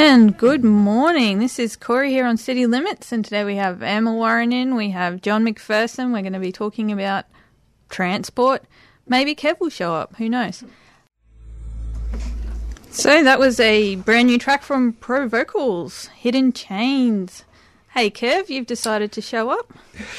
And good morning. This is Corey here on City Limits, and today we have Emma Warren in. We have John McPherson. We're going to be talking about transport. Maybe Kev will show up. Who knows? So that was a brand new track from Pro Vocals, Hidden Chains. Hey, Kev, you've decided to show up.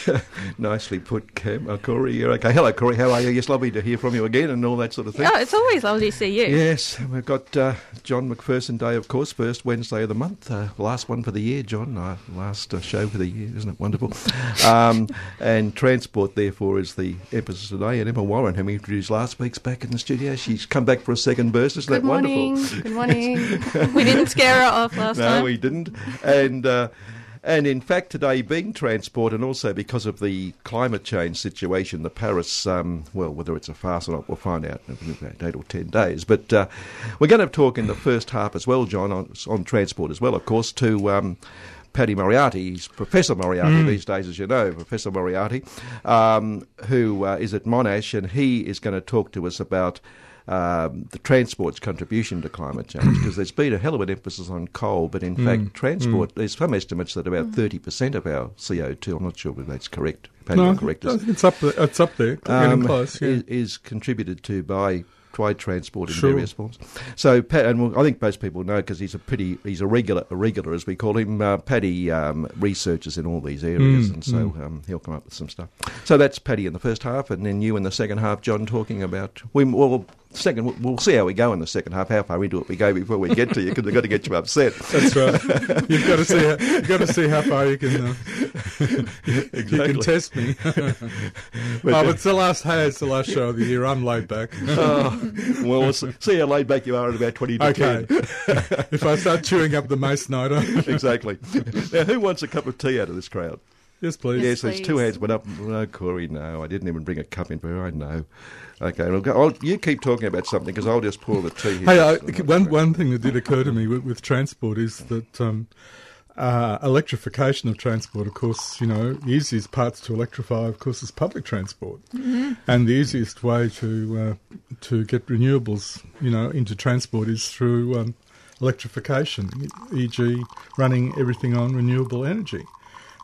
Nicely put, Kev. Uh, Corey, you're okay. Hello, Corey. How are you? Yes, lovely to hear from you again and all that sort of thing. Oh, it's always lovely to see you. Yes, we've got uh, John McPherson Day, of course, first Wednesday of the month. Uh, last one for the year, John. Uh, last uh, show for the year, isn't it wonderful? um, and transport, therefore, is the emphasis today. And Emma Warren, whom we introduced last week's back in the studio, she's come back for a second burst. Isn't Good that morning. wonderful? Good morning. we didn't scare her off last no, time. No, we didn't. And. And in fact, today being transport, and also because of the climate change situation, the Paris, um, well, whether it's a farce or not, we'll find out in about eight or ten days. But uh, we're going to talk in the first half as well, John, on, on transport as well, of course, to. Um, Paddy Moriarty, he's Professor Moriarty mm. these days, as you know, Professor Moriarty, um, who uh, is at Monash, and he is going to talk to us about um, the transport's contribution to climate change because there's been a hell of an emphasis on coal, but in mm. fact, transport, mm. there's some estimates that about 30% of our CO2, I'm not sure whether that's correct. No, correct it's up there. It's up there. Um, close, yeah. is, is contributed to by trade transport in sure. various forms. So, Pat, and I think most people know because he's a pretty, he's a regular, a regular as we call him. Uh, Paddy um, researches in all these areas, mm, and so mm. um, he'll come up with some stuff. So that's Paddy in the first half, and then you in the second half, John, talking about we well second, we'll see how we go in the second half, how far into it we go before we get to you, because we've got to get you upset. That's right. You've got to see how, you've got to see how far you can uh, exactly. you can test me. but, oh, it's the last hey, it's the last show of the year. I'm laid back. oh, well, we'll see how laid back you are at about twenty to okay. if I start chewing up the mace nighter. exactly. Now, who wants a cup of tea out of this crowd? Yes, please. Yes, yes there's two hands went up. No, Corey, no, I didn't even bring a cup in for her. I know. Okay, I'll go, I'll, you keep talking about something because I'll just pour the tea. Hey, I, one one thing that did occur to me with, with transport is that um, uh, electrification of transport, of course, you know, the easiest parts to electrify, of course, is public transport, mm-hmm. and the easiest way to uh, to get renewables, you know, into transport is through um, electrification, e.g., running everything on renewable energy.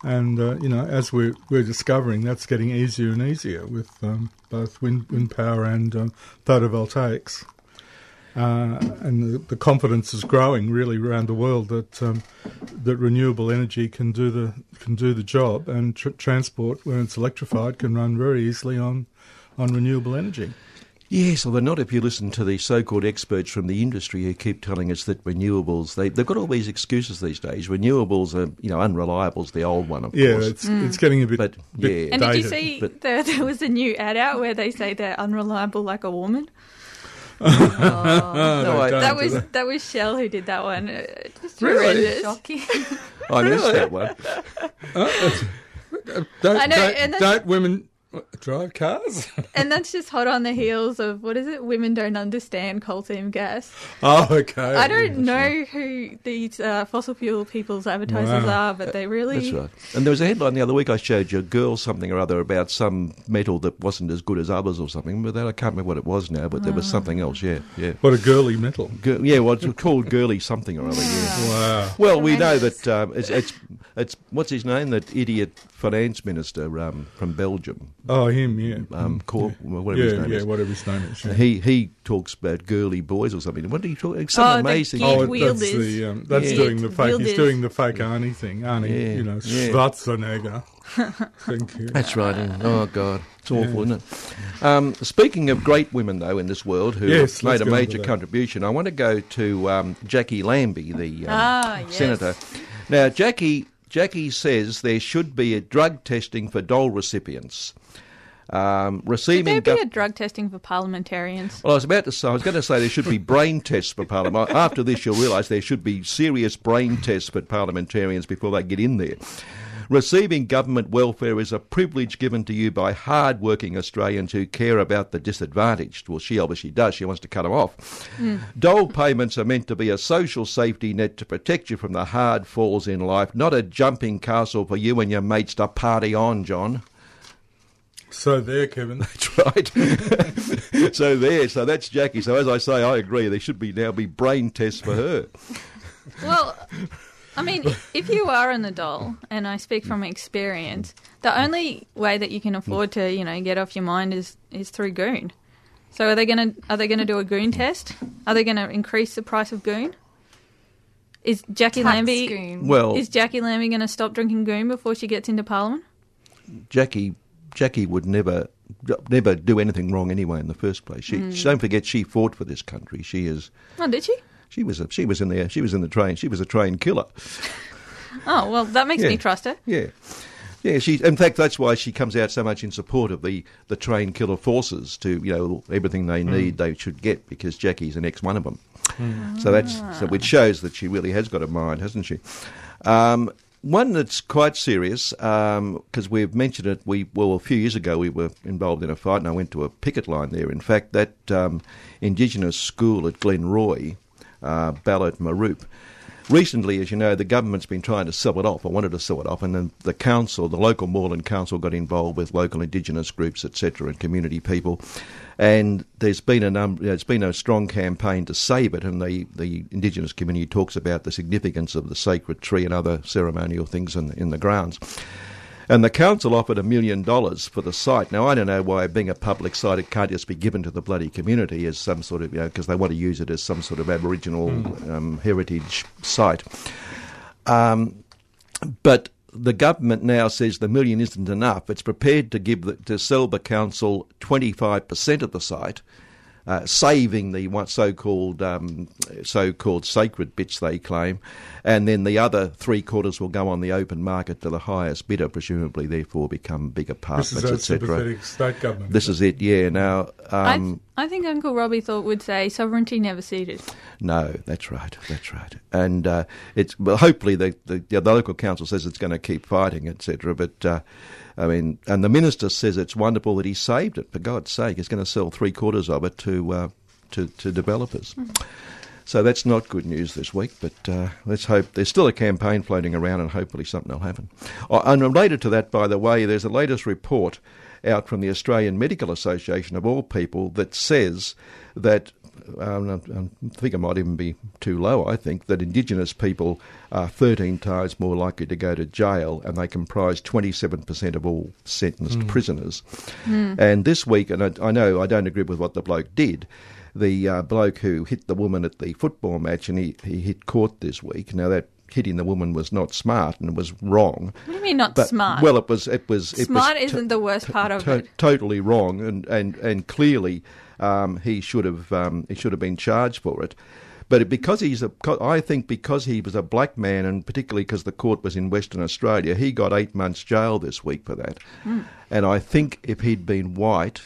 And uh, you know, as we're we're discovering, that's getting easier and easier with um, both wind wind power and um, photovoltaics. Uh, and the, the, confidence is growing really around the world that um, that renewable energy can do the can do the job, and tr- transport, when it's electrified, can run very easily on on renewable energy. Yes, although not if you listen to the so-called experts from the industry who keep telling us that renewables, they, have got all these excuses these days. Renewables are, you know, unreliable's the old one, of yeah, course. Yeah, it's, mm. it's getting a bit, but, bit yeah. And did you see but, there, there was a new ad out where they say they're unreliable like a woman? oh, no, I, that was that. that. was Shell who did that one. Uh, just really shocking. I missed that one. Uh, don't, I know, don't, don't women drive cars. and that's just hot on the heels of what is it? Women don't understand coal seam gas. Oh, okay. I don't know who these uh, fossil fuel people's advertisers wow. are, but they really. That's right. And there was a headline the other week I showed you, a girl something or other about some metal that wasn't as good as others or something. But that, I can't remember what it was now. But there was something else. Yeah, yeah. What a girly metal. Girl, yeah, well, it's called girly something or other. Yeah. Wow. Well, we know that um, it's, it's it's what's his name? That idiot finance minister um, from Belgium. Oh, him, yeah. Um, Cor- yeah. whatever yeah, his name yeah, is. whatever his name is. Yeah. He he talks about girly boys or something. What do you talk? Something oh, amazing. oh, that's the um, that's yeah. doing the fake. He's doing the fake Arnie thing. Arnie, yeah. you know, Schwarzenegger. Thank you. That's right. Oh God, it's awful, isn't it? Um, speaking of great women, though, in this world who yes, made a major contribution, I want to go to um, Jacqui Lambie, the um, ah, yes. senator. Now, Jacqui Jacqui says there should be a drug testing for dole recipients. Um, Should receiving there be gov- a drug testing for parliamentarians? well, I was about to say, I was going to say there should be brain tests for Parliament. After this, you'll realise there should be serious brain tests for parliamentarians before they get in there. Receiving government welfare is a privilege given to you by hard-working Australians who care about the disadvantaged. Well, she obviously does. She wants to cut them off. Hmm. Dole payments are meant to be a social safety net to protect you from the hard falls in life, not a jumping castle for you and your mates to party on, John. So there, Kevin. That's right. so there, so that's Jacqui. So as I say, I agree. There should be now be brain tests for her. Well, I mean, if you are in the doll, and I speak from experience, the only way that you can afford to, you know, get off your mind is is through goon. So are they gonna are they gonna do a goon test? Are they gonna increase the price of goon? Is Jacqui Tax Lambie goon. Well, is Jacqui Lambie gonna stop drinking goon before she gets into Parliament? Jacqui, Jacqui would never, never do anything wrong anyway in the first place. She, hmm. don't forget, she fought for this country. She is, Oh, did she? She was, a, she was in there. She was in the train. She was a train killer. Oh well, that makes Yeah. me trust her. Yeah. Yeah, she. In fact, that's why she comes out so much in support of the, the train killer forces. To you know, everything they need, they should get because Jacqui's an ex one of them. So that's so which shows that she really has got a mind, hasn't she? Um, one that's quite serious because we've mentioned it. We well a few years ago we were involved in a fight, and I went to a picket line there. In fact, that um, Indigenous school at Glenroy, uh, Ballerrt Mooroop. Recently, as you know, the government's been trying to sell it off. I wanted to sell it off, and then the council, the local Moreland Council, got involved with local Indigenous groups, etc., and community people. And there's been a number, there's been a strong campaign to save it, and the, the Indigenous community talks about the significance of the sacred tree and other ceremonial things in, in the grounds. And the council offered a million dollars for the site. Now, I don't know why, being a public site, it can't just be given to the bloody community as some sort of, you know, because they want to use it as some sort of Aboriginal um, heritage site. Um, but the government now says the million isn't enough. It's prepared to give the, to sell the council 25% of the site. Uh, saving the one so-called um, so-called sacred bits they claim, and then the other three quarters will go on the open market to the highest bidder, presumably therefore become bigger This is apartments, etc. sympathetic state government. This is it, yeah. Now, um, I, I think Uncle Robbie Thorpe would say sovereignty never ceded. No, that's right. That's right. And uh, it's well, hopefully the, the the local council says it's going to keep fighting, etc. But uh, I mean, and the minister says it's wonderful that he saved it. For God's sake, he's going to sell three quarters of it to uh, to, to developers. So that's not good news this week. But uh, let's hope there's still a campaign floating around, and hopefully something will happen. Oh, and related to that, by the way, there's a latest report out from the Australian Medical Association of all people that says that um, I think it might even be too low. I think that Indigenous people are 13 times more likely to go to jail, and they comprise 27% of all sentenced prisoners. And this week, and I, I know I don't agree with what the bloke did. The uh, bloke who hit the woman at the football match, and he, he hit court this week. Now that hitting the woman was not smart and was wrong. What do you mean not But, smart? Well, it was. It was. It smart was isn't the worst part of to- it. totally wrong, and and and clearly um, he should have um, he should have been charged for it. But because he's a, co- I think because he was a black man, and particularly because the court was in Western Australia, he got eight months jail this week for that. Hmm. And I think if he'd been white,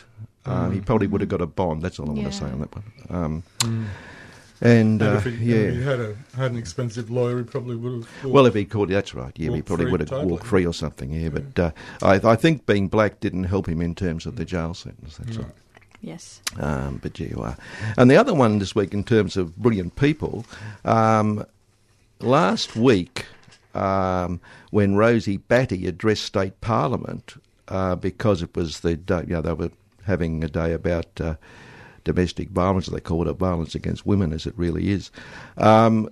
um, he probably would have got a bond. That's all I want to say on that one. Um, And, And uh, if, he, yeah. if he had a had an expensive lawyer, he probably would have. Well, if he could, that's right. Yeah, he probably would have totally. walked free or something. Yeah, but uh, I, I think being black didn't help him in terms of the jail sentence. That's No. all. Yes. Um, but you are. And the other one this week, in terms of brilliant people, um, last week um, when Rosie Batty addressed state parliament uh, because it was the day, you know they were having a day about. Uh, Domestic violence, they call it violence against women, as it really is. Um,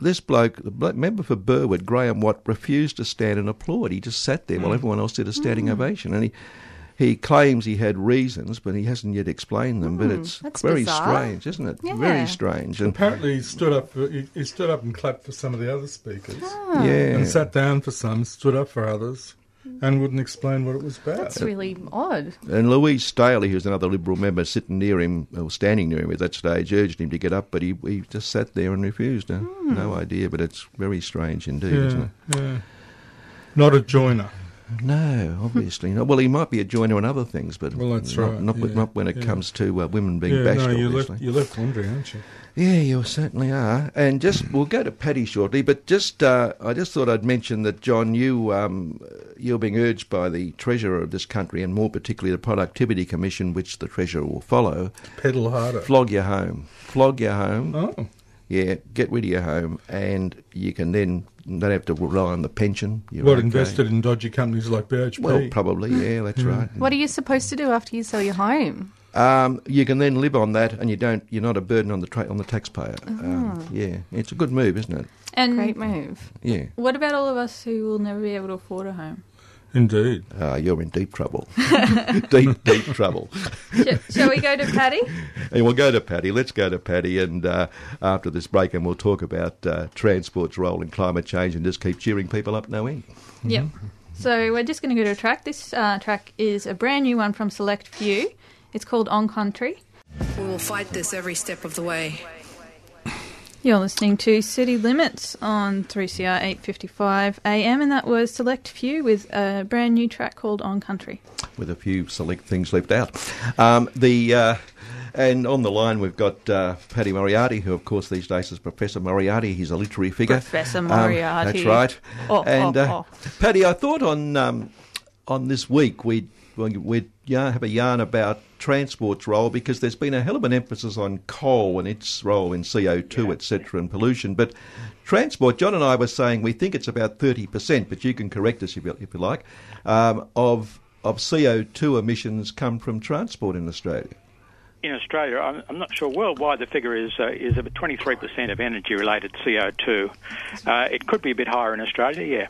this bloke, the bloke, member for Burwood, Graham Watt, refused to stand and applaud. He just sat there while everyone else did a standing ovation. And he, he claims he had reasons, but he hasn't yet explained them. but it's very bizarre. strange, isn't it? Yeah. Very strange. And Apparently, he stood up. For, he, he stood up and clapped for some of the other speakers, Ah. yeah, and sat down for some, stood up for others, and wouldn't explain what it was about. That's really odd. and Louise Staley, who's another Liberal member, sitting near him, or standing near him at that stage, urged him to get up, but he, he just sat there and refused. Uh, No idea, but it's very strange indeed, isn't it? yeah. Not a joiner. No, obviously not. Well, he might be a joiner on other things, but Well, that's not, right, Not, yeah, not when it yeah. comes to uh, women being yeah, bashed. no, you obviously. left, you left wondering, aren't you? Yeah, you certainly are. And just we'll go to Paddy shortly, but just uh, I just thought I'd mention that John, you um, you're being urged by the treasurer of this country, and more particularly the Productivity Commission, which the treasurer will follow, Pedal harder. flog your home, flog your home. Oh, Yeah, get rid of your home, and you can then don't have to rely on the pension. You're what okay. invested in dodgy companies like BHP? Well, probably, yeah, that's right. What are you supposed to do after you sell your home? Um, you can then live on that, and you don't. You're not a burden on the tra- on the taxpayer. Um, yeah, it's a good move, isn't it? And Great move. Yeah. what about all of us who will never be able to afford a home? Indeed. Uh, you're in deep trouble. deep, deep trouble. Shall, shall we go to Paddy? And we'll go to Paddy. Let's go to Paddy and uh, after this break, and we'll talk about uh, transport's role in climate change, and just keep cheering people up no end. Yep. So we're just going to go to a track. This uh, track is a brand new one from Select Few. It's called On Country. We will fight this every step of the way. You're listening to City Limits on 3CR 855 AM, and that was Select Few with a brand new track called On Country. with a few select things left out. Um, the uh, and on the line we've got uh, Paddy Moriarty, who of course these days is Professor Moriarty. He's a literary figure. Professor Um, Moriarty. that's right. Oh, and oh, uh, oh. Paddy, I thought on um, on this week we'd we'd yarn, have a yarn about transport's role because there's been a hell of an emphasis on coal and its role in CO2, etc., and pollution, but. Transport, John and I were saying we think it's about 30%, but you can correct us if you, if you like, um, of of CO2 emissions come from transport in Australia. in Australia, I'm, I'm not sure worldwide the figure is uh, is about 23% of energy related CO2. Uh, it could be a bit higher in Australia, yeah.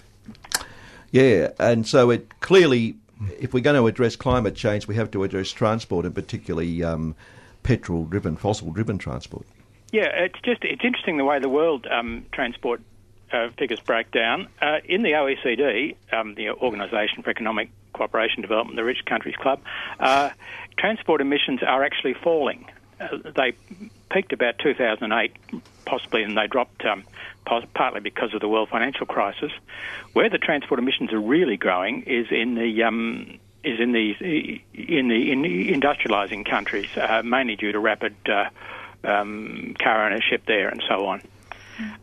Yeah, and so it clearly, if we're going to address climate change, we have to address transport, and particularly um, petrol-driven, fossil-driven transport. Yeah, it's just it's interesting the way the world um, transport uh, figures break down. Uh, in the OECD, um, the Organisation for Economic Cooperation and Development, the Rich Countries Club, uh, transport emissions are actually falling. Uh, they peaked about 2008, possibly, and they dropped um, pos- partly because of the world financial crisis. Where the transport emissions are really growing is in the um, is in the in the in the industrialising countries, uh, mainly due to rapid uh, um, car ownership there and so on.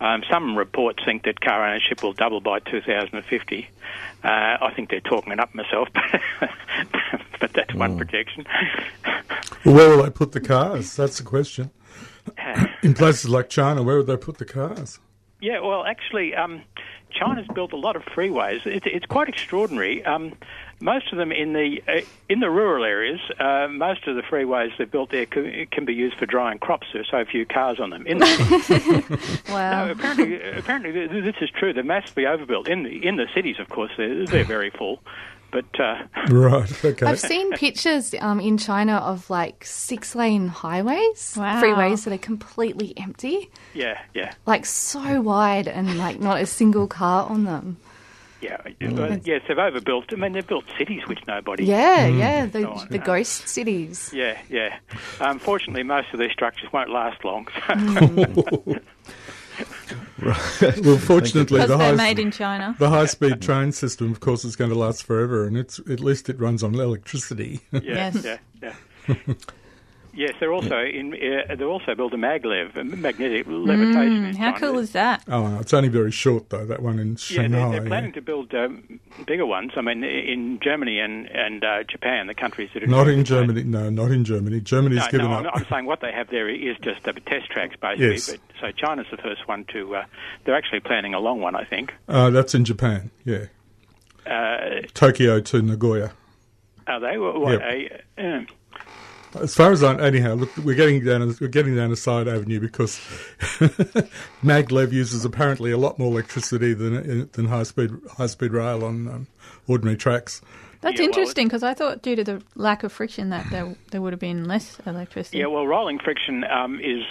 Um, some reports think that car ownership will double by 2050. Uh, I think they're talking it up myself, but that's one projection. Well, where will they put the cars? That's the question. In places like China, where would they put the cars? Yeah, well, actually, um, China's built a lot of freeways. It's, it's quite extraordinary. Um, most of them in the uh, in the rural areas, uh, most of the freeways they've built there can, can be used for drying crops. There's so few cars on them. In the, Wow. no, apparently, apparently this is true. They're massively overbuilt in the in the cities. Of course, they're, they're very full. But uh, Right, okay. I've seen pictures um, in China of like six lane highways, Wow. freeways that are completely empty, yeah, yeah, like so wide and like not a single car on them. yeah, but yes, they've overbuilt. I mean, they've built cities which nobody. Yeah, yeah, the, Go the ghost cities. Yeah, yeah. Unfortunately, most of these structures won't last long. well, fortunately, Because the they're high, made in China. the high-speed train system, of course, is going to last forever, and it's at least it runs on electricity. Yeah, Yes. yeah, yeah. yes, they're also in. Uh, they're also built a maglev, a magnetic levitation. Mm, how cool is that? oh, it's only very short though. That one in Yeah, Shanghai. they're, they're yeah. planning to build um, bigger ones. I mean, in Germany and and uh, Japan, the countries that are Not in it. Germany. No, not in Germany. Germany's No, given no, up. I'm, I'm saying what they have there is just uh, test tracks, basically. Yes. But, so China's the first one to. Uh, they're actually planning a long one, I think. Uh, that's in Japan. Yeah, Uh, Tokyo to Nagoya. are they? What, what, Yep. a, um, As far as I anyhow, look, we're getting down. a- We're getting down a side avenue because maglev uses apparently a lot more electricity than than high speed high speed rail on um, ordinary tracks. That's Yeah, interesting because I thought due to the lack of friction that there, there would have been less electricity. Yeah, well, rolling friction um, is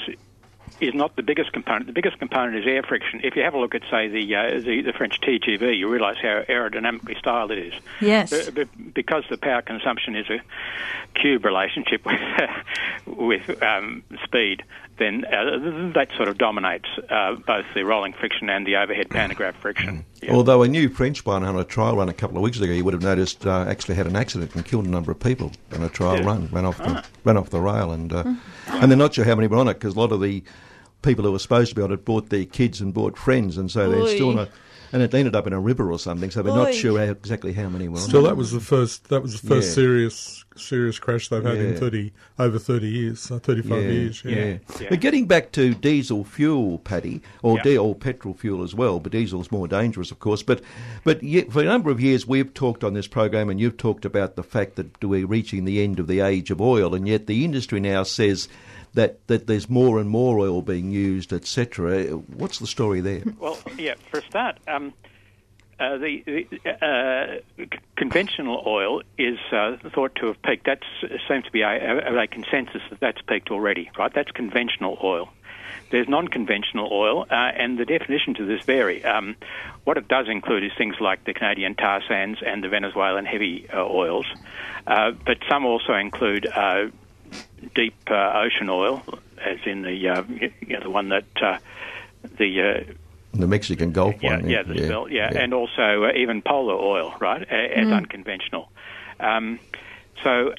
is not the biggest component. The biggest component is air friction. If you have a look at, say, the uh, the, the French TGV, you realise how aerodynamically styled it is. Yes. B- b- because the power consumption is a cube relationship with with um, speed, then uh, that sort of dominates uh, both the rolling friction and the overhead pantograph friction. Yeah. Although a new French one on a trial run a couple of weeks ago, you would have noticed uh, actually had an accident and killed a number of people on a trial Yeah. run, ran off the Ah. ran off the rail, and uh, and they're not sure how many were on it because a lot of the people who were supposed to be on it brought their kids and brought friends, and so they're Oy. still not. And it ended up in a river or something, so they're not sure how, exactly how many were on Still, that was the first. That was the first Yeah. serious serious crash they've had in thirty over thirty years, uh, thirty five years. Yeah. yeah. Yeah. But getting back to diesel fuel, Paddy, or Yeah. di- or petrol fuel as well, but diesel's more dangerous, of course. But but yet, for a number of years, we've talked on this program, and you've talked about the fact that we're reaching the end of the age of oil, and yet the industry now says that that there's more and more oil being used, etc. What's the story there? Well, yeah, for a start, um, uh, the, the uh, c- conventional oil is uh, thought to have peaked. That seems to be a, a, a consensus that that's peaked already, right? That's conventional oil. There's non-conventional oil, uh, and the definitions of this vary. Um, what it does include is things like the Canadian tar sands and the Venezuelan heavy uh, oils, uh, but some also include deep uh, ocean oil, as in the uh, you know, the one that uh, the uh, The Mexican Gulf yeah, one. yeah, the spill, yeah, and also uh, even polar oil, right, a- as unconventional. Um, so,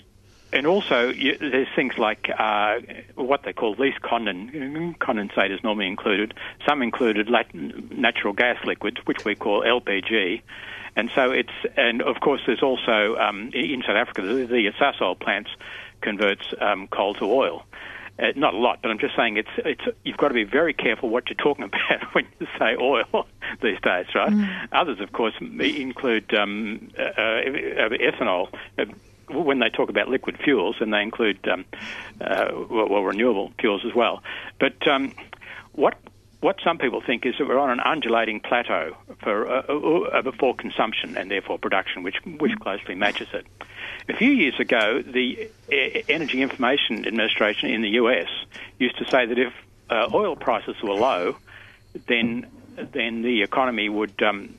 and also you, there's things like uh, what they call least conden- condensate is normally included. Some included lat- natural gas liquids, which we call LPG. And so it's, and of course, there's also um, in South Africa the, the Sasol plants converts um, coal to oil. Uh, not a lot, but I'm just saying it's it's you've got to be very careful what you're talking about when you say oil these days, right? Others, of course, include um, uh, uh, ethanol. Uh, when they talk about liquid fuels, and they include um, uh, well, well, renewable fuels as well. But um, what what some people think is that we're on an undulating plateau for uh, uh, uh, for consumption and therefore production, which which closely matches it. A few years ago, the E- Energy Information Administration in the US used to say that if uh, oil prices were low, then then the economy would um,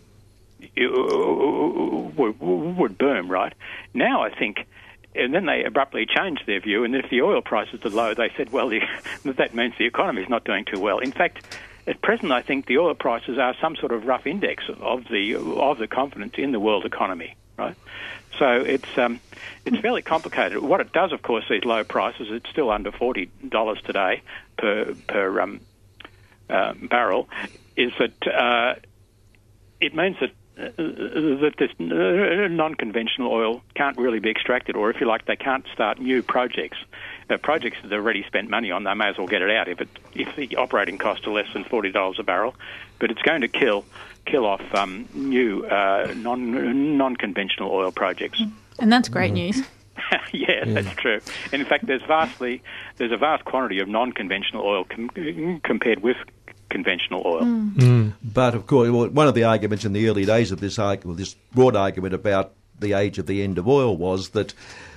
would, would boom. Right now, I think. And then they abruptly changed their view, and if the oil prices are low, they said, well, the, that means the economy is not doing too well. In fact, at present, I think the oil prices are some sort of rough index of the of the confidence in the world economy, right? So it's um, it's fairly complicated. What it does, of course, these low prices, it's still under forty dollars today per per um, uh, barrel, is that uh, it means that uh, that this uh, non-conventional oil can't really be extracted, or if you like, they can't start new projects. Uh, projects that they've already spent money on, they may as well get it out if it if the operating costs are less than forty dollars a barrel. But it's going to kill kill off um, new uh, non non-conventional oil projects. And that's great news. yeah, that's true. And in fact, there's vastly there's a vast quantity of non-conventional oil com- compared with conventional oil. But of course, one of the arguments in the early days of this argument, this broad argument about the age of the end of oil, was that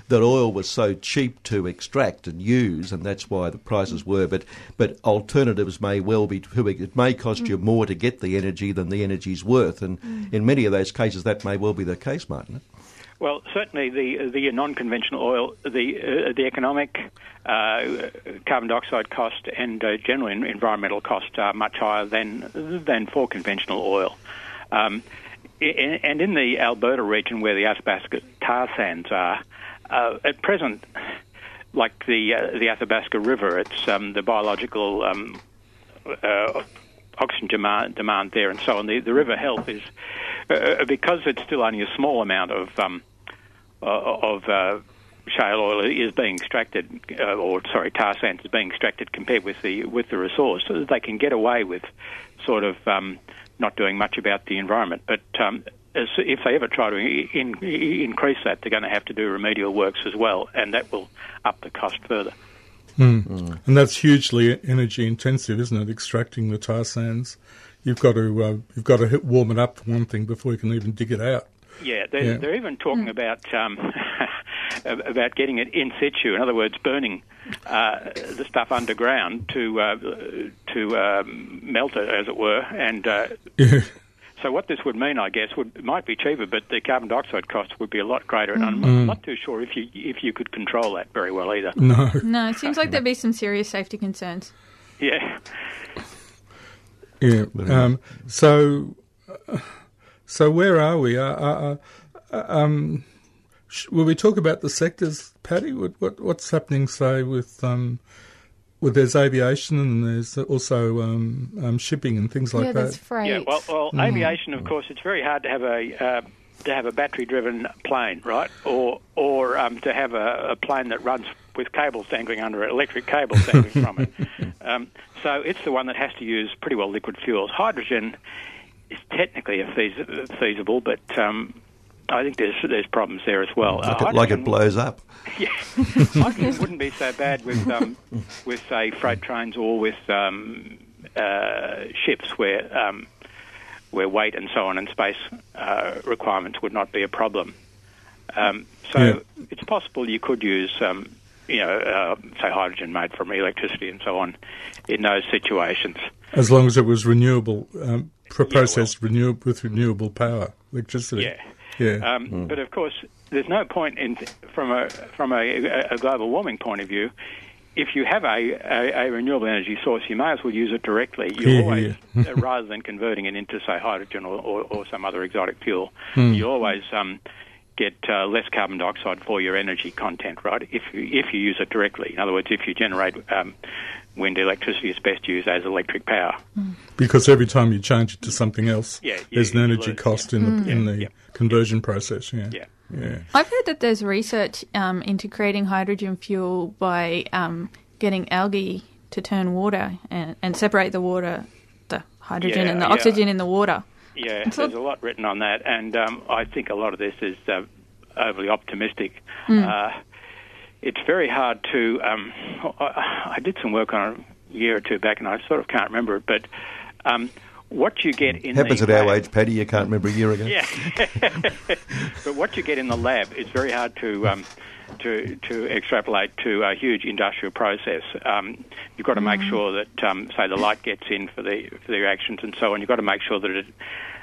that oil was so cheap to extract and use, and that's why the prices were. But but alternatives may well be. It may cost you more to get the energy than the energy's worth, and in many of those cases, that may well be the case, Martin. Well, certainly the the non-conventional oil, the uh, the economic uh, carbon dioxide cost and uh, general en- environmental cost are much higher than than for conventional oil. Um, i- and in the Alberta region where the Athabasca tar sands are, uh, at present, like the uh, the Athabasca River, it's um, the biological um, uh, oxygen demand, demand there and so on. The, the river health is uh, because it's still only a small amount of um, of uh, shale oil is being extracted, uh, or sorry, tar sands is being extracted compared with the with the resource. So they can get away with sort of um, not doing much about the environment, but um, if they ever try to in, increase that, they're going to have to do remedial works as well, and that will up the cost further. And that's hugely energy intensive, isn't it? Extracting the tar sands, you've got to uh, you've got to hit, warm it up for one thing before you can even dig it out. Yeah, they're, Yeah. they're even talking about um, about getting it in situ. In other words, burning uh, the stuff underground to uh, to um, melt it, as it were, and. Uh, Yeah. So what this would mean, I guess, would might be cheaper, but the carbon dioxide cost would be a lot greater. And I'm Mm. not too sure if you if you could control that very well either. No. No, it seems like there'd be some serious safety concerns. Yeah. Yeah. Um, so, uh, so where are we? Uh, uh, uh, um, sh- will we talk about the sectors, Paddy? What, what what's happening, say, with um, well, there's aviation and there's also um, um, shipping and things like yeah, there's that. freight. Yeah, well, well, Mm. aviation, of course, it's very hard to have a uh, to have a battery-driven plane, right? Or or um, to have a, a plane that runs with cables dangling under it, electric cables dangling from it. Um, so it's the one that has to use pretty well liquid fuels. Hydrogen is technically a feas- feasible, but um, I think there's there's problems there as well. Like, Uh, it, like it blows up. yeah, hydrogen wouldn't be so bad with um, with say freight trains or with um, uh, ships where um, where weight and so on and space uh, requirements would not be a problem. Um, so Yeah. it's possible you could use um, you know uh, say hydrogen made from electricity and so on in those situations. As long as it was renewable, um, pro- Yeah, processed renewable with renewable power, electricity. Yeah. Yeah. Um, But of course, there's no point in from a from a, a global warming point of view. If you have a, a, a renewable energy source, you may as well use it directly. You Yeah, always, uh, rather than converting it into say hydrogen or, or, or some other exotic fuel, you always um, get uh, less carbon dioxide for your energy content, right? If you, if you use it directly, in other words, if you generate um, wind electricity, is best used as electric power. Because every time you change it to something else, Yeah, you- there's an energy lose, cost yeah. in the in the yeah. conversion process. Yeah. Yeah. Yeah. I've heard that there's research um, into creating hydrogen fuel by um, getting algae to turn water and, and separate the water, the hydrogen Yeah, and the yeah. oxygen in the water. Yeah, So- there's a lot written on that, and um, I think a lot of this is uh, overly optimistic. Hmm. Uh, it's very hard to. Um, I, I did some work on it a year or two back, and I sort of can't remember it, but um, what you get in Happens the at our age, Paddy. You can't remember a year ago. yeah, but what you get in the lab is very hard to um, to to extrapolate to a huge industrial process. Um, you've got to make sure that, um, say, the light gets in for the for the reactions and so on. You've got to make sure that it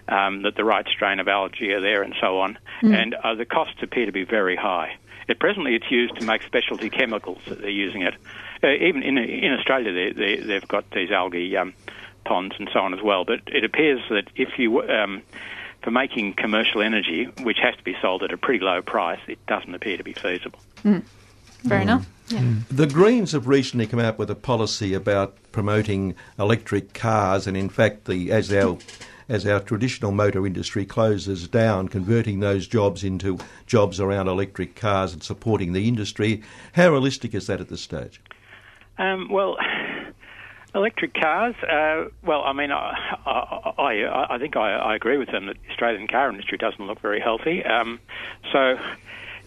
um, that the right strain of algae are there and so on. And uh, the costs appear to be very high. At presently, it's used to make specialty chemicals. That they're using it. Uh, even in in Australia, they, they, they've got these algae um, ponds and so on as well. But it appears that if you um, for making commercial energy, which has to be sold at a pretty low price, it doesn't appear to be feasible. Fair enough. The Greens have recently come out with a policy about promoting electric cars, and in fact, the as our as our traditional motor industry closes down, converting those jobs into jobs around electric cars and supporting the industry. How realistic is that at this stage? Um, well, electric cars. Uh, well, I mean, I, I, I, think I, I agree with them that the Australian car industry doesn't look very healthy. Um, so,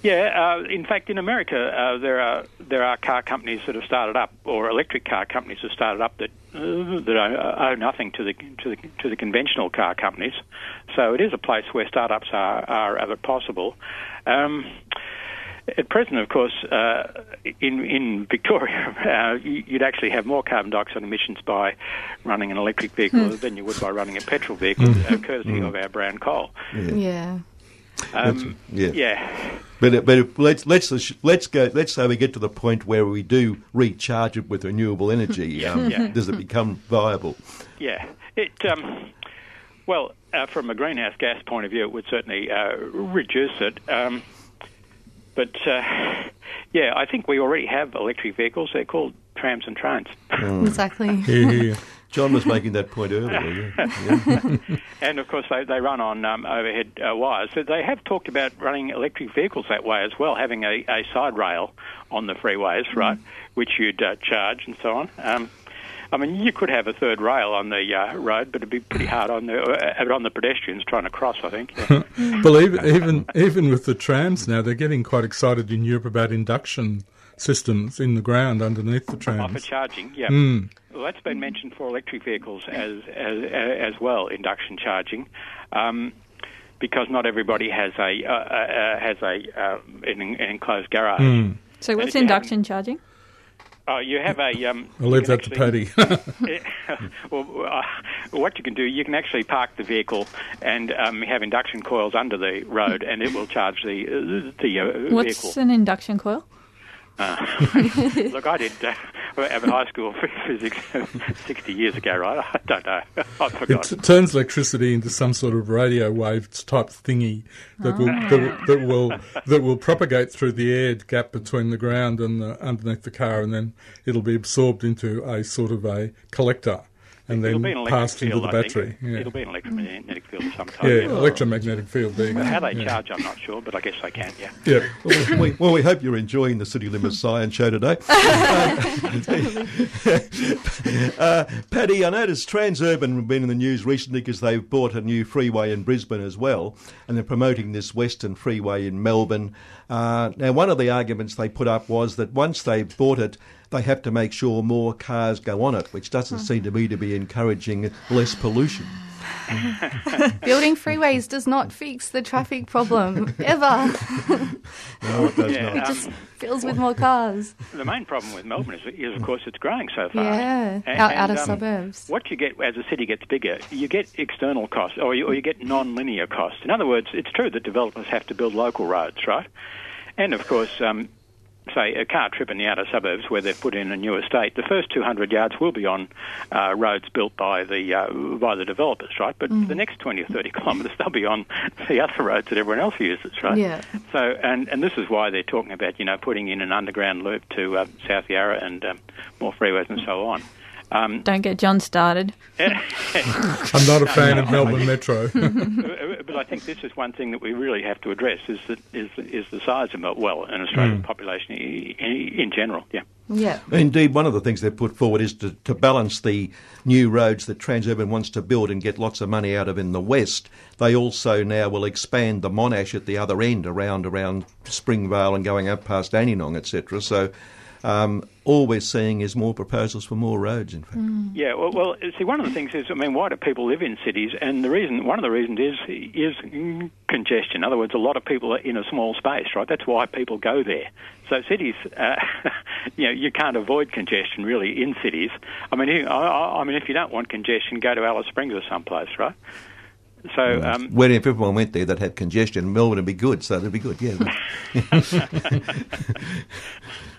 yeah, uh, in fact, in America, uh, there are there are car companies that have started up, or electric car companies have started up that uh, that owe, owe nothing to the to the to the conventional car companies. So it is a place where startups are are ever possible. Um, at present, of course, uh, in in Victoria, uh, you- you'd actually have more carbon dioxide emissions by running an electric vehicle than you would by running a petrol vehicle, uh, courtesy of our brown coal. Yeah. Um, yeah. yeah. But but let's let's let's go. Let's say we get to the point where we do recharge it with renewable energy. Um, Yeah. Does it become viable? Yeah. It um, well, uh, from a greenhouse gas point of view, it would certainly uh, reduce it. Um, but uh, yeah, I think we already have electric vehicles. They're called trams and trains. Exactly. Yeah, yeah, yeah. John was making that point earlier. Yeah. yeah. And of course, they, they run on um, overhead uh, wires. So they have talked about running electric vehicles that way as well, having a, a side rail on the freeways, right, which you'd uh, charge and so on. Um, I mean, you could have a third rail on the uh, road, but it'd be pretty hard on the uh, on the pedestrians trying to cross. I think. Yeah. Well, even, even even with the trams now, they're getting quite excited in Europe about induction systems in the ground underneath the Offer trams. charging, yeah. Mm. Well, that's been mentioned for electric vehicles as as, as well, induction charging, um, because not everybody has a uh, uh, has a uh, an, an enclosed garage. Mm. So what's if you induction charging? Oh, you have a. Um, I'll leave that can to Paddy. well, uh, what you can do, you can actually park the vehicle and um, have induction coils under the road, and it will charge the uh, the uh, What's vehicle. an induction coil? Uh, look, I did uh, have a high school physics 60 years ago, right? I don't know. I It t- turns electricity into some sort of radio waves type thingy that will, that will that will that will propagate through the air gap between the ground and the, underneath the car, and then it'll be absorbed into a sort of a collector, and It'll then be an electric passed into the battery. Yeah, It'll be an electromagnetic field of some type. yeah, yeah. electromagnetic field. There you go. How they yeah. charge, I'm not sure, but I guess they can, yeah. Yeah. well, we, well, we hope you're enjoying the City Limits Science Show today. uh, Paddy, I noticed Transurban have been in the news recently because they've bought a new freeway in Brisbane as well, and they're promoting this Western Freeway in Melbourne. Uh, now, one of the arguments they put up was that once they bought it, they have to make sure more cars go on it, which doesn't seem to me to be encouraging less pollution. Building freeways does not fix the traffic problem ever. No, it does Yeah, not. It just fills with more cars. The main problem with Melbourne is, is of course, it's growing so fast. Yeah, And- out, out of um, suburbs. What you get as a city gets bigger, you get external costs, or you, or you get non-linear costs. In other words, it's true that developers have to build local roads, right? And of course, um, say a car trip in the outer suburbs where they've put in a new estate, the first 200 yards will be on uh, roads built by the uh, by the developers, right? But the next 20 or 30 kilometres they'll be on the other roads that everyone else uses, right? Yeah. So, and, and this is why they're talking about, you know, putting in an underground loop to uh, South Yarra and um, more freeways and so on. Um, Don't get John started. I'm not a fan of Melbourne Metro. but I think this is one thing that we really have to address is that is is the size of Mel- well an Australian population i- i- in general. Yeah. Yeah. Indeed, one of the things they've put forward is to, to balance the new roads that Transurban wants to build and get lots of money out of in the west. They also now will expand the Monash at the other end, around around Springvale and going up past Dandenong, etc. So um, all we're seeing is more proposals for more roads. In fact, Yeah, well, well, see, one of the things is, I mean, why do people live in cities? And the reason, one of the reasons is is mm, congestion. In other words, a lot of people are in a small space, right? That's why people go there. So cities, uh, you know, you can't avoid congestion really in cities. I mean, I, I I mean, if you don't want congestion, go to Alice Springs or someplace, right? So, um, when if everyone went there that had congestion, Melbourne would be good. So that'd be good. Yeah.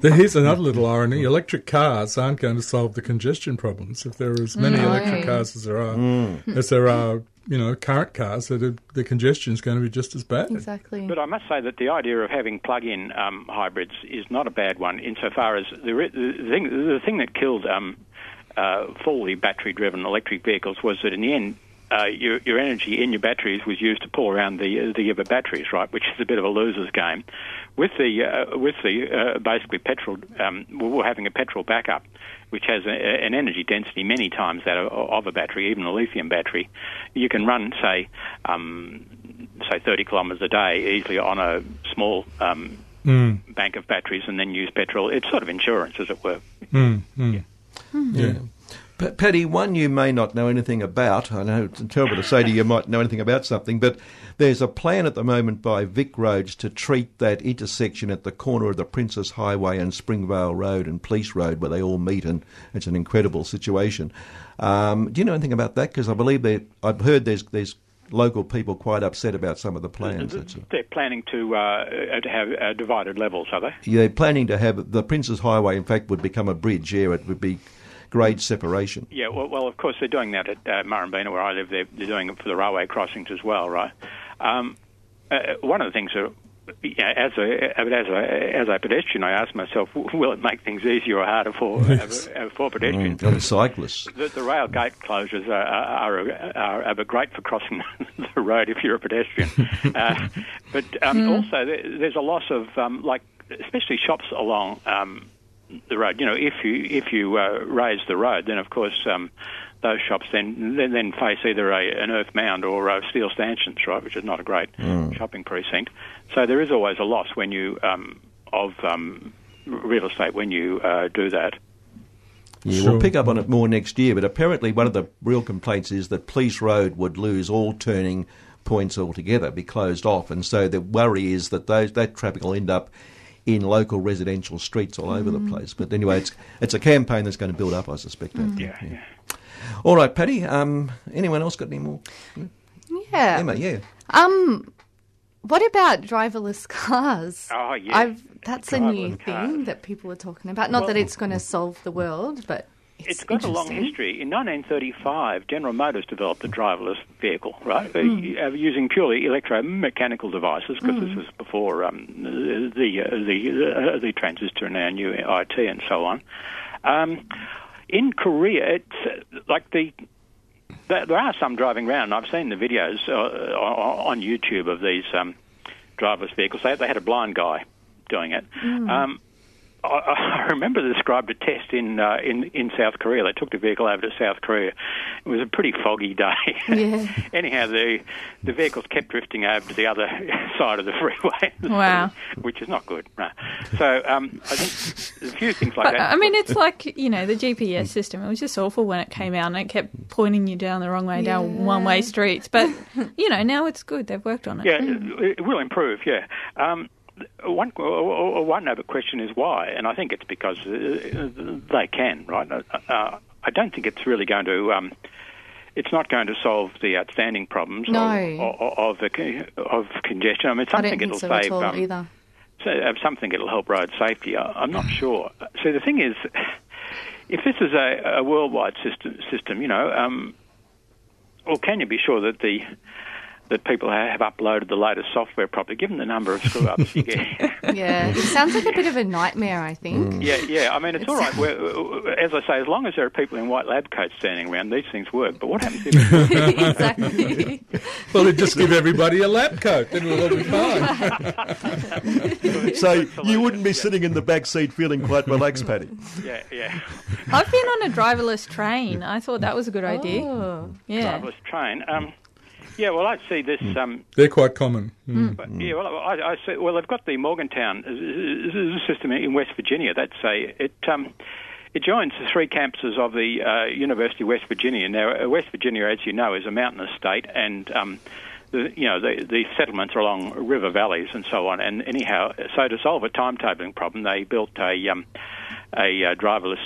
There- Here's another little irony. Electric cars aren't going to solve the congestion problems. If there are as many No. electric cars as there are, as there are, you know, current cars, that are- the congestion is going to be just as bad. Exactly. But I must say that the idea of having plug-in um, hybrids is not a bad one, insofar as the, re- the thing the thing that killed um, uh, fully battery-driven electric vehicles was that in the end. Uh, your, your energy in your batteries was used to pull around the the other batteries, right? Which is a bit of a loser's game. With the uh, with the uh, basically petrol, um, we're having a petrol backup, which has a, an energy density many times that of, of a battery, even a lithium battery. You can run, say, um, say 30 kilometres a day easily on a small um, Mm, bank of batteries and then use petrol. It's sort of insurance, as it were. mm, mm. Yeah. P- Paddy, one you may not know anything about. I know it's terrible to say to you, you might know anything about something, but there's a plan at the moment by Vic Roads to treat that intersection at the corner of the Princes Highway and Springvale Road and Police Road where they all meet, and it's an incredible situation. Um, do you know anything about that? Because I believe that I've heard there's there's local people quite upset about some of the plans. They're planning to uh, to have uh, divided levels, are they? They're planning to have the Princes Highway. In fact, would become a bridge. Yeah, it would be grade separation. Yeah, well, well, of course they're doing that at uh, Murrumbeena, where I live. They're, they're doing it for the railway crossings as well, right? Um, uh, one of the things that, yeah, as a as a as a pedestrian, I ask myself, will it make things easier or harder for Yes. uh, for pedestrians? Mm, and cyclists. The, the rail gate closures are, are, are, are, are great for crossing the road if you're a pedestrian. uh, but um, also, there, there's a loss of, um, like, especially shops along um, the road. You know, if you if you uh, raise the road, then of course um, those shops then then, then face either a, an earth mound or uh, steel stanchions, right, which is not a great shopping precinct. So there is always a loss when you um, of um, real estate when you uh, do that. Yeah, Sure. we'll pick up on it more next year. But apparently, one of the real complaints is that Police Road would lose all turning points altogether, be closed off, and so the worry is that those that traffic will end up in local residential streets all over the place. But anyway, it's it's a campaign that's going to build up, I suspect. I think, Yeah, yeah. All right, Paddy. Um, anyone else got any more? Yeah. Emma, yeah. Um, what about driverless cars? Oh, yeah. I've, that's a new Driverless thing that people are talking about. Not that it's going to solve the world, but it's, It's got a long history. In 1935, General Motors developed a driverless vehicle, right, uh, using purely electromechanical devices, because this was before um, the the uh, the, uh, the transistor and our new IT and so on. Um, in Korea, it's like the there, are some driving around. I've seen the videos uh, on YouTube of these um, driverless vehicles. They, they had a blind guy doing it. Um, I, I remember they described a test in, uh, in in South Korea. They took the vehicle over to South Korea. It was a pretty foggy day. Yeah. Anyhow, the the vehicles kept drifting over to the other side of the freeway. Wow. which is not good. No. So um, I think there's a few things like But, that. I mean, it's like, you know, the GPS system. It was just awful when it came out and it kept pointing you down the wrong way, down one way streets. But, you know, now it's good. They've worked on it. Yeah, it it will improve. Yeah. Um, one one other question is why, and I think it's because uh, they can, right? Uh, uh, I don't think it's really going to. Um, it's not going to solve the outstanding problems No. of, of, of, the, con- of congestion. I mean, I something don't think it'll so save. um, either. so, uh, something that'll help road safety. I, I'm not sure. So the thing is, if this is a, a worldwide system, system, you know, um, well, can you be sure that the that people have uploaded the latest software properly, given the number of screw ups you get? Yeah, it sounds like a bit of a nightmare. I think. yeah, yeah. I mean, it's, all right. We're, as I say, as long as there are people in white lab coats standing around, these things work. But what happens if exactly. Well, they just give everybody a lab coat, then we'll all be fine. So you wouldn't be sitting in the back seat feeling quite relaxed, Paddy. yeah, yeah, I've been on a driverless train. I thought that was a good idea. Oh. Yeah. driverless train? Um, yeah, well, I see this. Um, They're quite common. Mm. But, yeah, well, I, I see, well, they've got the Morgantown system in West Virginia. That's a it. Um, it joins the three campuses of the uh, University of West Virginia. Now, uh, West Virginia, as you know, is a mountainous state, and um, the, you know the, the settlements are along river valleys and so on. And anyhow, so to solve a timetabling problem, they built a um, a uh, driverless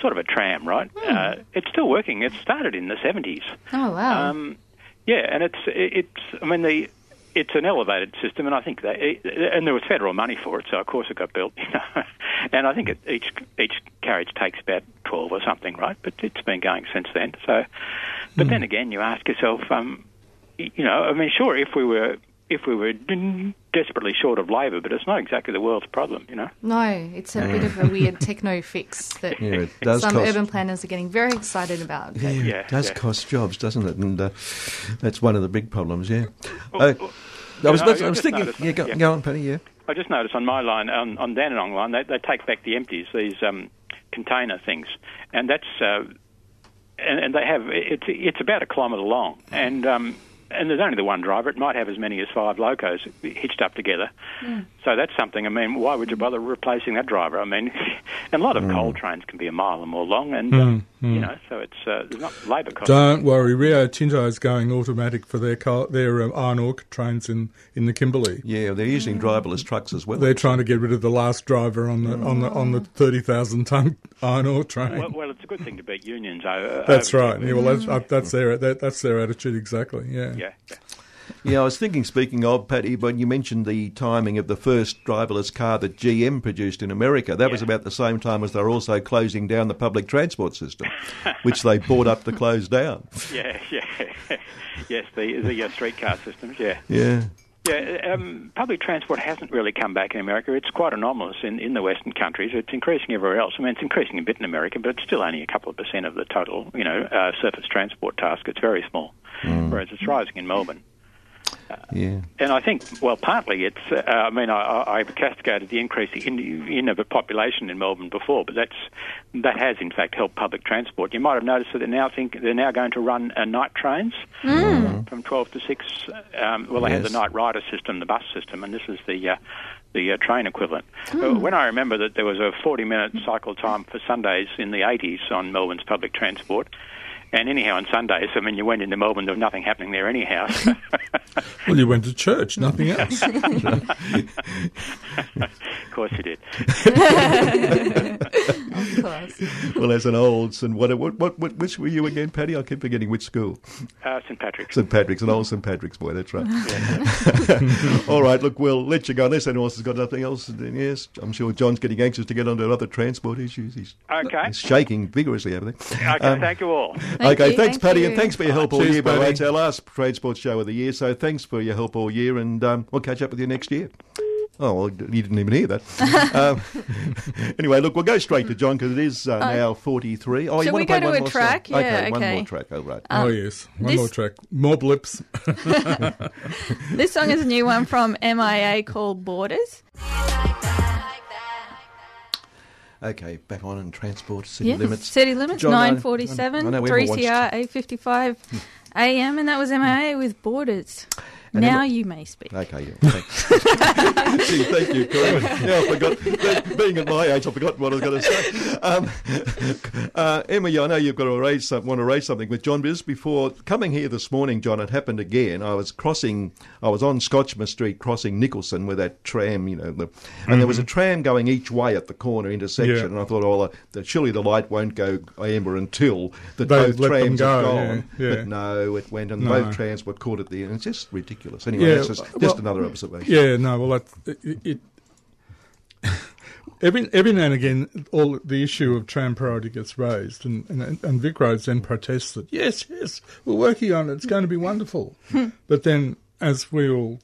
sort of a tram, right? Uh, it's still working. It started in the seventies. Oh wow. Um, yeah, and it's it's. I mean, the it's an elevated system, and I think that and there was federal money for it, so of course it got built. You know, and I think it, each each carriage takes about twelve or something, right? But it's been going since then. So, but then again, you ask yourself, um, you know, I mean, sure, if we were if we were desperately short of labour, but it's not exactly the world's problem, you know. no, it's a bit of a weird techno fix that Yeah, some cost. urban planners are getting very excited about. Yeah, Yeah, it does yeah. cost jobs, doesn't it? And uh, that's one of the big problems. Yeah. Well, Uh, well, I was, you know, I I was thinking. noticed- Yeah, go, yeah. go on, Penny. Yeah. I just noticed on my line, on, on Dandenong line, they, they take back the empties, these um, container things, and that's uh, and, and they have it's it's about a kilometre long, and um, and there's only the one driver. It might have as many as five locos hitched up together. Hmm. So that's something. I mean, why would you bother replacing that driver? I mean, and a lot of coal trains can be a mile or more long, and um, you know, so it's uh, not labour costs. Don't worry, Rio Tinto is going automatic for their coal, their um, iron ore trains in, in the Kimberley. Yeah, they're using driverless trucks as well. They're trying to get rid of the last driver on the on the on the thirty thousand ton iron ore train. Well, well, it's a good thing to beat unions over. that's over- right. Yeah, well, that's, uh, that's their that, that's their attitude exactly. Yeah. Yeah. yeah. Yeah, I was thinking, speaking of, Paddy, when you mentioned the timing of the first driverless car that GM produced in America, that was about the same time as they were also closing down the public transport system, which they bought up to close down. Yeah, yeah, yes, the the uh, streetcar systems. Yeah, Yeah. yeah. Um, public transport hasn't really come back in America. It's quite anomalous in, in the Western countries. It's increasing everywhere else. I mean, it's increasing a bit in America, but it's still only a couple of percent of the total, you know, uh, surface transport task. It's very small, whereas it's rising in Melbourne. Yeah. And I think, well, partly it's. Uh, I mean, I, I- I've castigated the increase in, in of a population in Melbourne before, but that's that has in fact helped public transport. You might have noticed that they now think they're now going to run uh, night trains from twelve to six. Um, well, they have Yes. the night rider system, the bus system, and this is the uh, the uh, train equivalent. Uh, when I remember that there was a 40 minute cycle time for Sundays in the 80s on Melbourne's public transport. And anyhow, on Sundays, I mean, you went into Melbourne, there was nothing happening there anyhow. Well, you went to church, nothing else. of course you did. Of course. well, as an old St. What, what, what, what, which were you again, Paddy? I keep forgetting which school. Uh, St. Patrick's. St. Patrick's, an old St. Patrick's boy, that's right. All right, look, we'll let you go unless anyone else has got nothing else. Then yes, I'm sure John's getting anxious to get onto other transport issues. He's, Okay. he's shaking vigorously over there. Okay, Um, thank you all. Thank okay, you. thanks, Thank Paddy, you. and thanks for your help all Cheers, year. By the way, Paddy. it's our last transport show of the year, so thanks for your help all year, and um, we'll catch up with you next year. Oh, well, you didn't even hear that. um, anyway, look, we'll go straight to John because it is uh, now 43. Oh, you want we to play go to one a more track? Song? Yeah, okay, one more track. Oh, right. oh, yes. One this- more track. More blips. This song is a new one from MIA called Borders. Okay, back on in transport, city Yes, limits. City limits, John, I- I 947, know we haven't 3CR, 855 AM, and that was MIA with Borders. And now you may speak. Okay, yeah. Thanks. Gee, thank you, Corinne. Yeah, I forgot. Being at my age, I forgot what I was going to say. Um, uh, Emma, I know you've got to raise some, want to raise something with John, but before coming here this morning, John, it happened again. I was crossing, I was on Scotchmer Street crossing Nicholson with that tram, you know, the, and there was a tram going each way at the corner intersection, Yeah. and I thought, oh, that surely the light won't go amber until the both trams go, are gone. yeah, yeah. But no, it went, and No. both trams were caught at the end. It's just ridiculous. Anyway, Yeah, that's just, just well- another observation. Yeah, no, well, that, it, it every every now and again, all the issue of tram priority gets raised, and and, and Vic Roads then protests that yes, yes, we're working on it. It's going to be wonderful, hmm. but then, as we all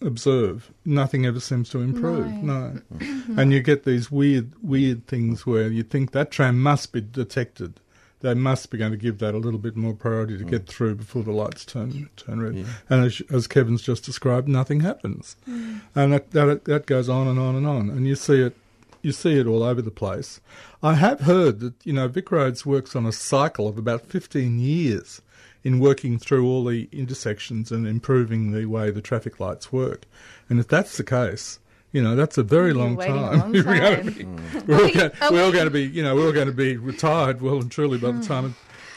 observe, nothing ever seems to improve. No, hmm. and you get these weird weird things where you think that tram must be detected. They must be going to give that a little bit more priority to get mm. through before the lights turn turn red. And as, as Kevin's just described, nothing happens, mm. and that, that that goes on and on and on. And you see it, you see it all over the place. I have heard that you know Vic Roads works on a cycle of about fifteen years in working through all the intersections and improving the way the traffic lights work. And if that's the case, you know that's a very long time. long We're time. Mm. we're all going, Are we're all we- going to be, you know, we're all going to be retired well and truly by the hmm. time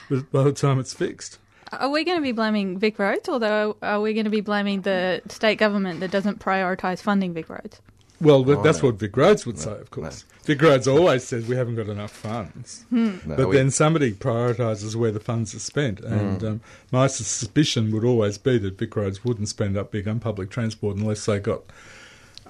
it, by the time it's fixed. Are we going to be blaming Vic Roads, or are we going to be blaming the state government that doesn't prioritise funding Vic Roads? Well, that, Oh, that's no. what Vic Roads would say, of course. Vic Roads always says we haven't got enough funds. Hmm. No, But we- then somebody prioritises where the funds are spent. Hmm. And um, my suspicion would always be that Vic Roads wouldn't spend up big on public transport unless they got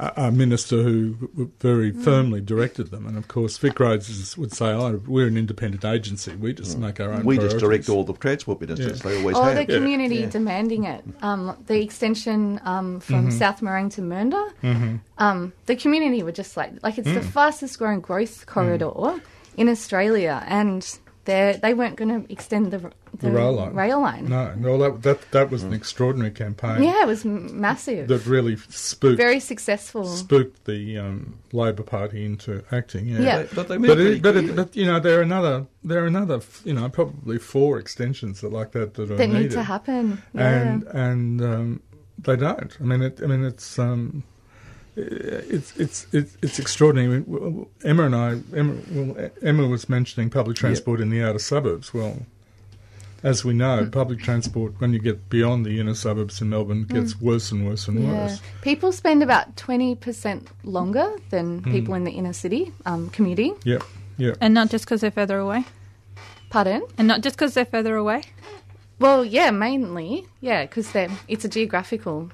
a, a minister who very firmly directed them. And of course, Vic Roads is, would say, oh, we're an independent agency. We just make our own we just direct all the transport ministers. Yeah. They always Or have. the community demanding it. Um, the extension um, from Mm-hmm. South Morang to Mernda, um, the community were just like, like it's Mm. the fastest growing growth corridor in Australia, and they they weren't going to extend the, the, The rail line. rail line. No, no, that that, that was an extraordinary campaign Yeah, it was massive, that really spooked very successful. spooked the um, Labor Party into acting. Yeah, Yeah. But they but it, but, it, but you know there are another there are another you know probably four extensions that like that that are that needed. need to happen. Yeah. and and um, they don't. I mean, it, I mean, it's um, it's it's it's, it's extraordinary. I mean, w- w- Emma and I, Emma, well, Emma was mentioning public transport in the outer suburbs. Well, as we know, Hmm. public transport when you get beyond the inner suburbs in Melbourne gets worse and worse and. Yeah. worse. People spend about 20% longer than Hmm. people in the inner city um, commuting. Yep, yep. And not just because they're further away? Pardon? And not just because they're further away? Well, yeah, mainly. Yeah, because it's a geographical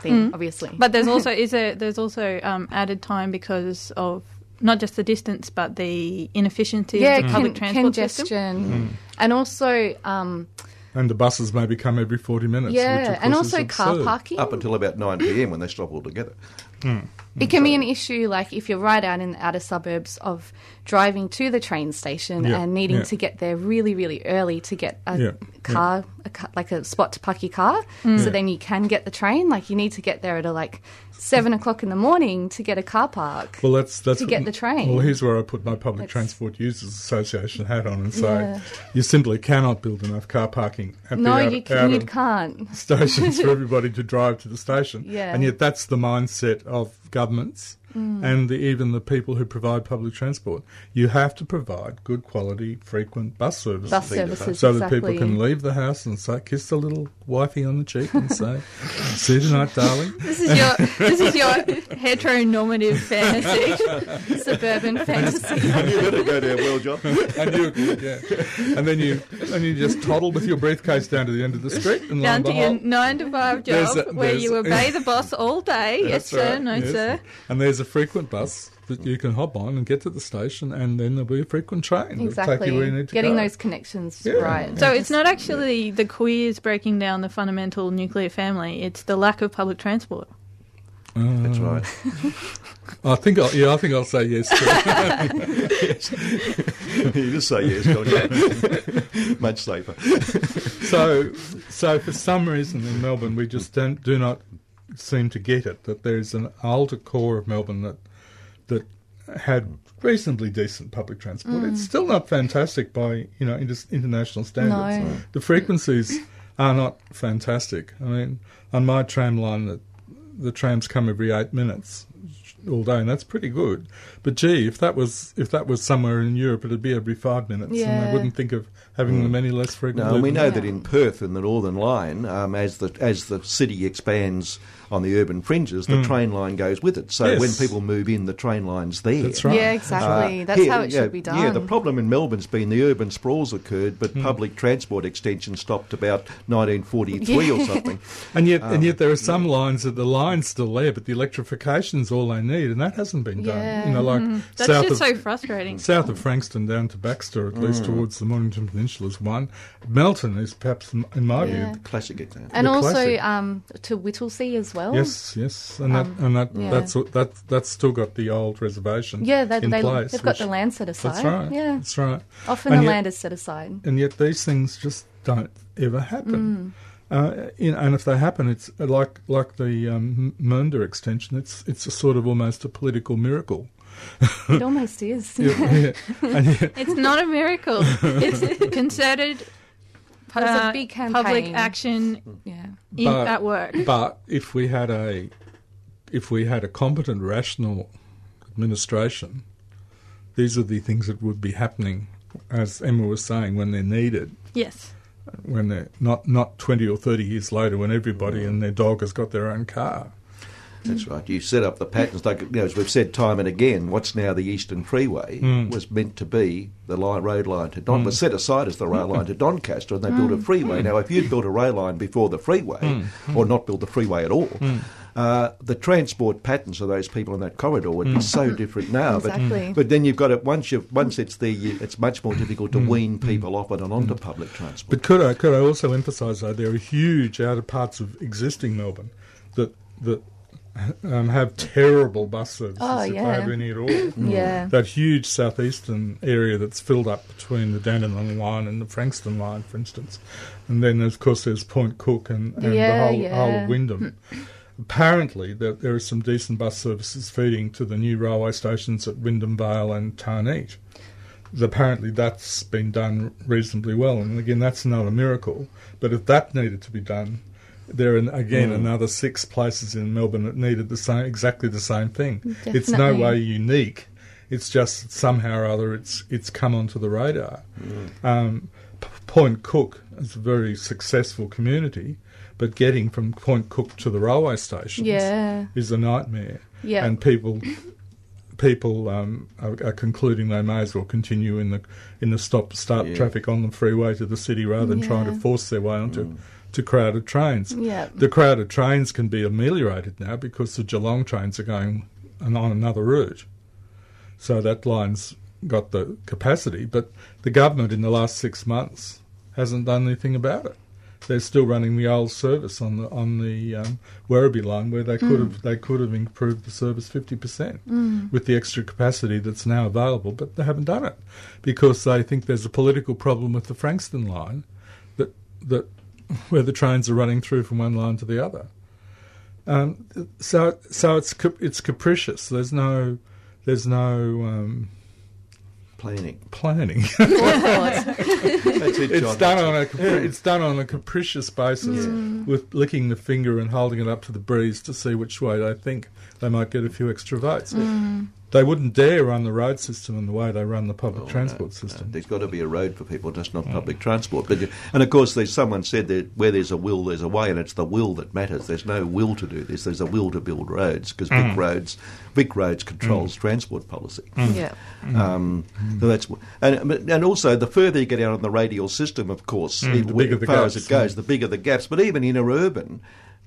thing, obviously. But there's also is there there's also um, added time because of not just the distance but the inefficiency yeah, of the public con- transport system. congestion. And also, um, And the buses maybe come every forty minutes. which yeah, of and course is also car absurd. parking. Up until about 9 p.m. when they stop altogether. It can be an issue, like if you're right out in the outer suburbs of driving to the train station Yeah, and needing yeah. to get there really, really early to get a Yeah, car, A ca like a spot to park your car, mm. so then you can get the train. Like you need to get there at a, like seven o'clock in the morning to get a car park. Well, that's that's to what- get the train. Well, here's where I put my public That's- transport users association hat on and say Yeah. you simply cannot build enough car parking at no, the you, outer, c- you outer can't. stations for everybody to drive to the station. Yeah. and yet that's the mindset of governments Mm. and the, even the people who provide public transport. You have to provide good quality, frequent bus services. Bus services, so that people can leave the house and say, kiss the little wifey on the cheek and say, "See you tonight, darling." This is your this is your heteronormative fantasy. Suburban fantasy. And you better go down well, John. and you, yeah. and then you, and you just toddle with your briefcase down to the end of the street and Down to your nine to five job a- where you obey the boss all day. yes, sir. right, No, yes. sir. And there's a frequent bus that you can hop on and get to the station, and then there'll be a frequent train that'll take you where you Exactly. need to Getting go. those connections Yeah. right. So it's not actually the queers breaking down the fundamental nuclear family. It's the lack of public transport. That's uh, right. I think, I'll, yeah, I think I'll say yes. To you just say yes, John. Much safer. so, so for some reason in Melbourne, we just don't do not seem to get it that there's an older core of Melbourne that that had reasonably decent public transport. It's mm. still not fantastic by you know inter- international standards. No. The frequencies are not fantastic. I mean, on my tram line, that the trams come every eight minutes all day, and that's pretty good. But gee, if that was if that was somewhere in Europe, it'd be every five minutes, and Yeah. they wouldn't think of having them any less frequently. No, and we know that. that in Perth, in the Northern Line, um, as the as the city expands on the urban fringes, the train line goes with it. So Yes. when people move in, the train line's there. That's right. Yeah, exactly. Uh, That's here, how it yeah, should be done. Yeah, the problem in Melbourne's been the urban sprawls occurred, but public transport extension stopped about 1943 or something. And yet, Um, and yet, there are some lines that the line's still there, but the electrification's all they need, and that hasn't been done. Yeah. You know, like That's south just of so frustrating. south of Frankston down to Baxter, at least towards the Mornington Peninsula, is one. Melton is perhaps, in in my Yeah. view, Classic example. and the also um, to Whittlesea as well. yes, yes, and that Um, and that yeah. that's that that's still got the old reservation. Yeah, they, in they, place, they've got the land set aside. That's right. Yeah. that's right. Often And the yet- land is set aside. and yet these things just don't ever Mm. happen. Uh, you know, and if they happen, it's like like the um, M- Mernda extension. It's it's a sort of almost a political miracle. It almost is. Yeah, yeah. And yet- It's not a miracle. It's concerted It was a uh, big public action Yeah. in, But- at work. but if we had a if we had a competent, rational administration, these are the things that would be happening, as Emma was saying, when they're needed. Yes. When they're not not twenty or thirty years later, when everybody and their dog has got their own car. That's right. You set up the patterns, like you know, as we've said time and again. What's now the Eastern Freeway Mm. was meant to be the line, road line to Don, hmm. was set aside as the rail line to Doncaster, and they built a hmm. freeway. Hmm. Now, if you'd built a rail line before the freeway, or not built the freeway at all, uh, the transport patterns of those people in that corridor would be so different now. Exactly. But but then you've got it once you once it's there, you, it's much more difficult to wean people off it and onto public transport. But could I could I also emphasise though there are huge outer parts of existing Melbourne that that um, have terrible bus services Oh, if yeah. they have any at all. Yeah. That huge southeastern area that's filled up between the Dandenong line and the Frankston line, for instance, and then of course there's Point Cook and, and Yeah, the whole, yeah. whole of Wyndham. Apparently, there, there are some decent bus services feeding to the new railway stations at Wyndham Vale and Tarneet apparently that's been done reasonably well. And again, that's not a miracle. But if that needed to be done, there are again another six places in Melbourne that needed the same, exactly the same thing. It's no way unique. It's just somehow or other it's it's come onto the radar. Um, P- Point Cook is a very successful community, but getting from Point Cook to the railway stations Yeah. is a nightmare. Yeah. And people people um, are, are concluding they may as well continue in the in the stop start Yeah. traffic on the freeway to the city rather than trying to force their way onto to crowded trains. Yeah. The crowded trains can be ameliorated now because the Geelong trains are going on another route. So that line's got the capacity, but the government in the last six months hasn't done anything about it. They're still running the old service on the on the um, Werribee line, where they could have they could have improved the service fifty percent with the extra capacity that's now available, but they haven't done it because they think there's a political problem with the Frankston line that that where the trains are running through from one line to the other. Um, so so it's it's capricious. There's no there's no um, Planning. planning. It, it's done on a capri- it's done on a capricious basis, with licking the finger and holding it up to the breeze to see which way they think they might get a few extra votes. They wouldn't dare run the road system in the way they run the public transport No, system. there's got to be a road for people, just not public transport. But you- and of course, there's someone said that where there's a will, there's a way, and it's the will that matters. There's no will to do this. There's a will to build roads because Vic roads, Vic roads controls transport policy. Yeah. Um, so that's and and also the further you get out on the radial system, of course, Mm, even the bigger as the far as gaps, it goes, mm. the bigger the gaps. But even inner urban.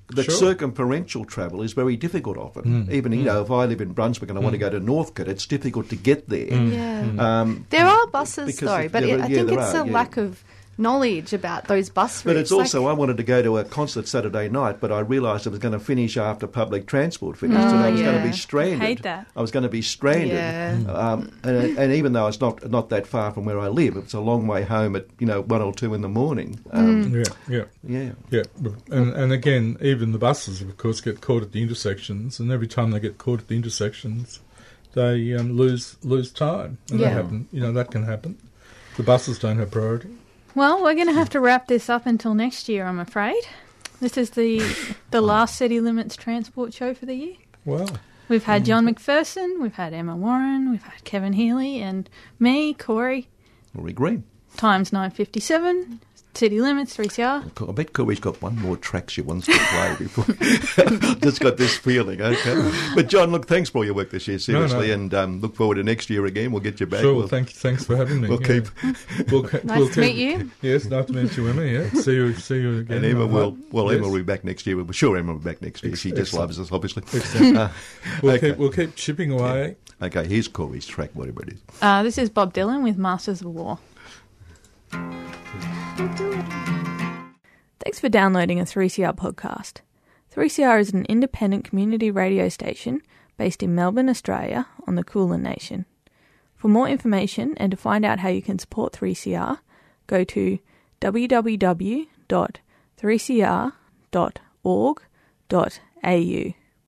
The Sure. circumferential travel is very difficult often. Mm. Even, you know, mm. if I live in Brunswick and I want to mm. go to Northcote, it's difficult to get there. Yeah. Um, There are buses though, but yeah, it, I yeah, think it's are, a yeah. lack of knowledge about those bus routes. But it's Like- also, I wanted to go to a concert Saturday night, but I realised I was going to finish after public transport finished, and I was going to be stranded. Hate that. I was going to be stranded. Yeah. Um, and, and even though it's not not that far from where I live, it's a long way home at you know one or two in the morning. Um, Yeah, yeah. Yeah. Yeah, and and again, even the buses, of course, get caught at the intersections, and every time they get caught at the intersections, they um, lose lose time, and Yeah. that happen. You know that can happen. The buses don't have priority. Well, we're going to have to wrap this up until next year, I'm afraid. This is the the last City Limits transport show for the year. Well, We've had mm. John McPherson, we've had Emma Warren, we've had Kevin Healy, and me, Corey. Rory Green. Times nine fifty seven. City Limits, 3CR. I bet Corey's got one more track she wants to play before. Just got this feeling, okay. But John, look, thanks for all your work this year, No, no. seriously, and um, look forward to next year again. We'll get you back. sure. We'll, Well, thank thanks for having me. we'll yeah. keep We'll, Nice we'll to meet you. Yes, nice to meet you, Emma. Yeah, see you, see you again. And Emma I will, well, Yes. Emma will be back next year. We're sure Emma will be back next year. She just Excellent. loves us, obviously. Excellent. Uh, We'll okay. keep we'll keep chipping away. okay, here's Corey's track, whatever it is. Uh, this is Bob Dylan with Masters of War. Thanks for downloading a 3CR podcast. 3CR is an independent community radio station based in Melbourne, Australia, on the Kulin Nation. For more information and to find out how you can support 3CR, go to www.3cr.org.au.